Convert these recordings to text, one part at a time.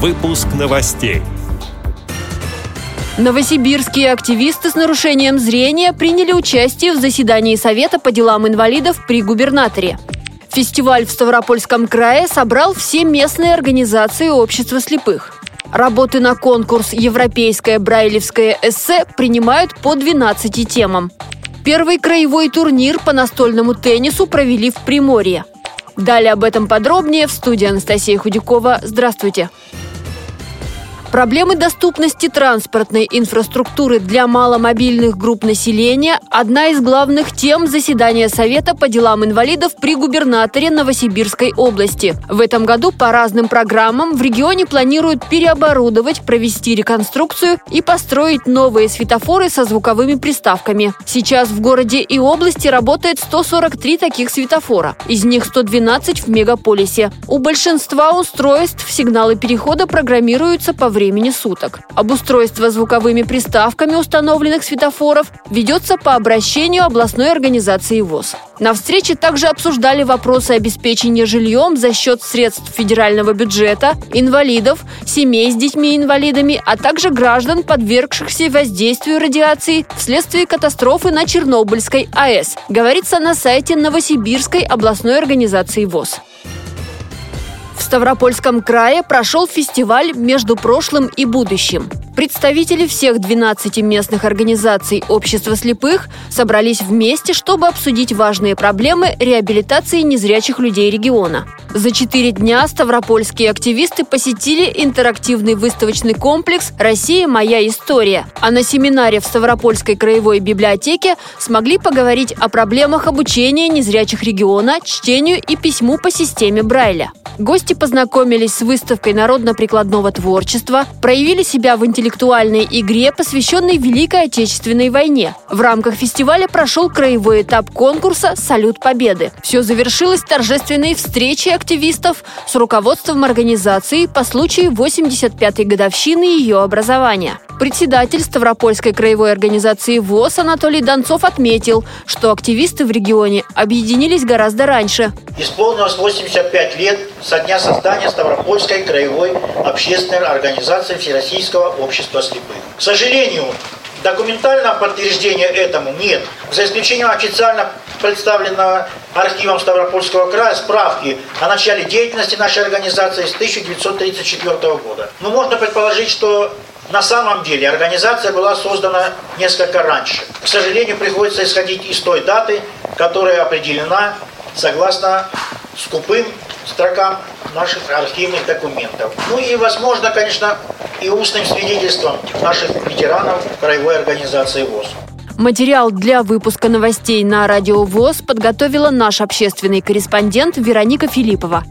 Выпуск новостей. Новосибирские активисты с нарушением зрения приняли участие в заседании Совета по делам инвалидов при губернаторе. Фестиваль в Ставропольском крае собрал все местные организации общества слепых. Работы на конкурс «Европейское брайлевское эссе» принимают по 12 темам. Первый краевой турнир по настольному теннису провели в Приморье. Далее об этом подробнее в студии Анастасия Худякова. Здравствуйте. Проблемы доступности транспортной инфраструктуры для маломобильных групп населения – одна из главных тем заседания Совета по делам инвалидов при губернаторе Новосибирской области. В этом году по разным программам в регионе планируют переоборудовать, провести реконструкцию и построить новые светофоры со звуковыми приставками. Сейчас в городе и области работает 143 таких светофора. Из них 112 в мегаполисе. У большинства устройств сигналы перехода программируются по времени суток. Обустройство звуковыми приставками установленных светофоров ведется по обращению областной организации ВОЗ. На встрече также обсуждали вопросы обеспечения жильем за счет средств федерального бюджета, инвалидов, семей с детьми-инвалидами, а также граждан, подвергшихся воздействию радиации вследствие катастрофы на Чернобыльской АЭС, говорится на сайте Новосибирской областной организации ВОЗ. В Ставропольском крае прошел фестиваль «Между прошлым и будущим». Представители всех 12 местных организаций общества слепых собрались вместе, чтобы обсудить важные проблемы реабилитации незрячих людей региона. За четыре дня ставропольские активисты посетили интерактивный выставочный комплекс «Россия. Моя история». А на семинаре в Ставропольской краевой библиотеке смогли поговорить о проблемах обучения незрячих региона, чтению и письму по системе Брайля. Гости познакомились с выставкой народно-прикладного творчества, проявили себя в интеллектуальной игре, посвященной Великой Отечественной войне. В рамках фестиваля прошел краевой этап конкурса «Салют Победы». Все завершилось торжественной встречей активистов с руководством организации по случаю 85-й годовщины ее образования. Председатель Ставропольской краевой организации ВОЗ Анатолий Донцов отметил, что активисты в регионе объединились гораздо раньше. Исполнилось 85 лет со дня создания Ставропольской краевой общественной организации Всероссийского общества слепых. К сожалению, документального подтверждения этому нет, за исключением официально представленного архивом Ставропольского края справки о начале деятельности нашей организации с 1934 года. Но можно предположить, что на самом деле организация была создана несколько раньше. К сожалению, приходится исходить из той даты, которая определена согласно скупым строкам наших архивных документов. Ну и, возможно, конечно, и устным свидетельством наших ветеранов краевой организации ВОЗ. Материал для выпуска новостей на радио ВОЗ подготовила наш общественный корреспондент Вероника Филиппова.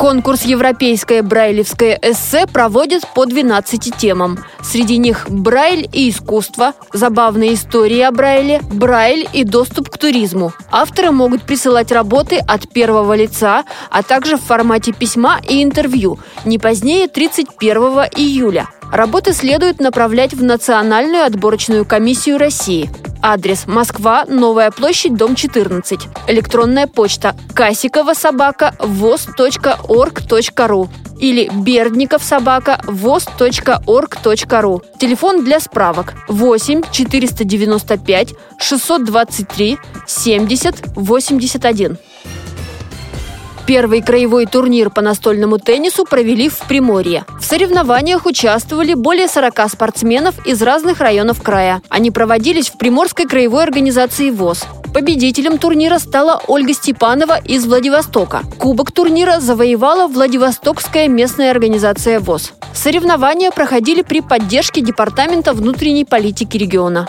Конкурс «Европейское брайлевское эссе» проводят по 12 темам. Среди них Брайль и искусство, забавные истории о Брайле, Брайль и доступ к туризму. Авторы могут присылать работы от первого лица, а также в формате письма и интервью не позднее 31 июля. Работы следует направлять в Национальную отборочную комиссию России. Адрес Москва, Новая площадь, дом 14. Электронная почта касикова собака воз.орг.ру или бердников собака воз.орг.ру. Телефон для справок 8 495 623 70 81. Первый краевой турнир по настольному теннису провели в Приморье. В соревнованиях участвовали более 40 спортсменов из разных районов края. Они проводились в Приморской краевой организации ВОЗ. Победителем турнира стала Ольга Степанова из Владивостока. Кубок турнира завоевала Владивостокская местная организация ВОЗ. Соревнования проходили при поддержке Департамента внутренней политики региона.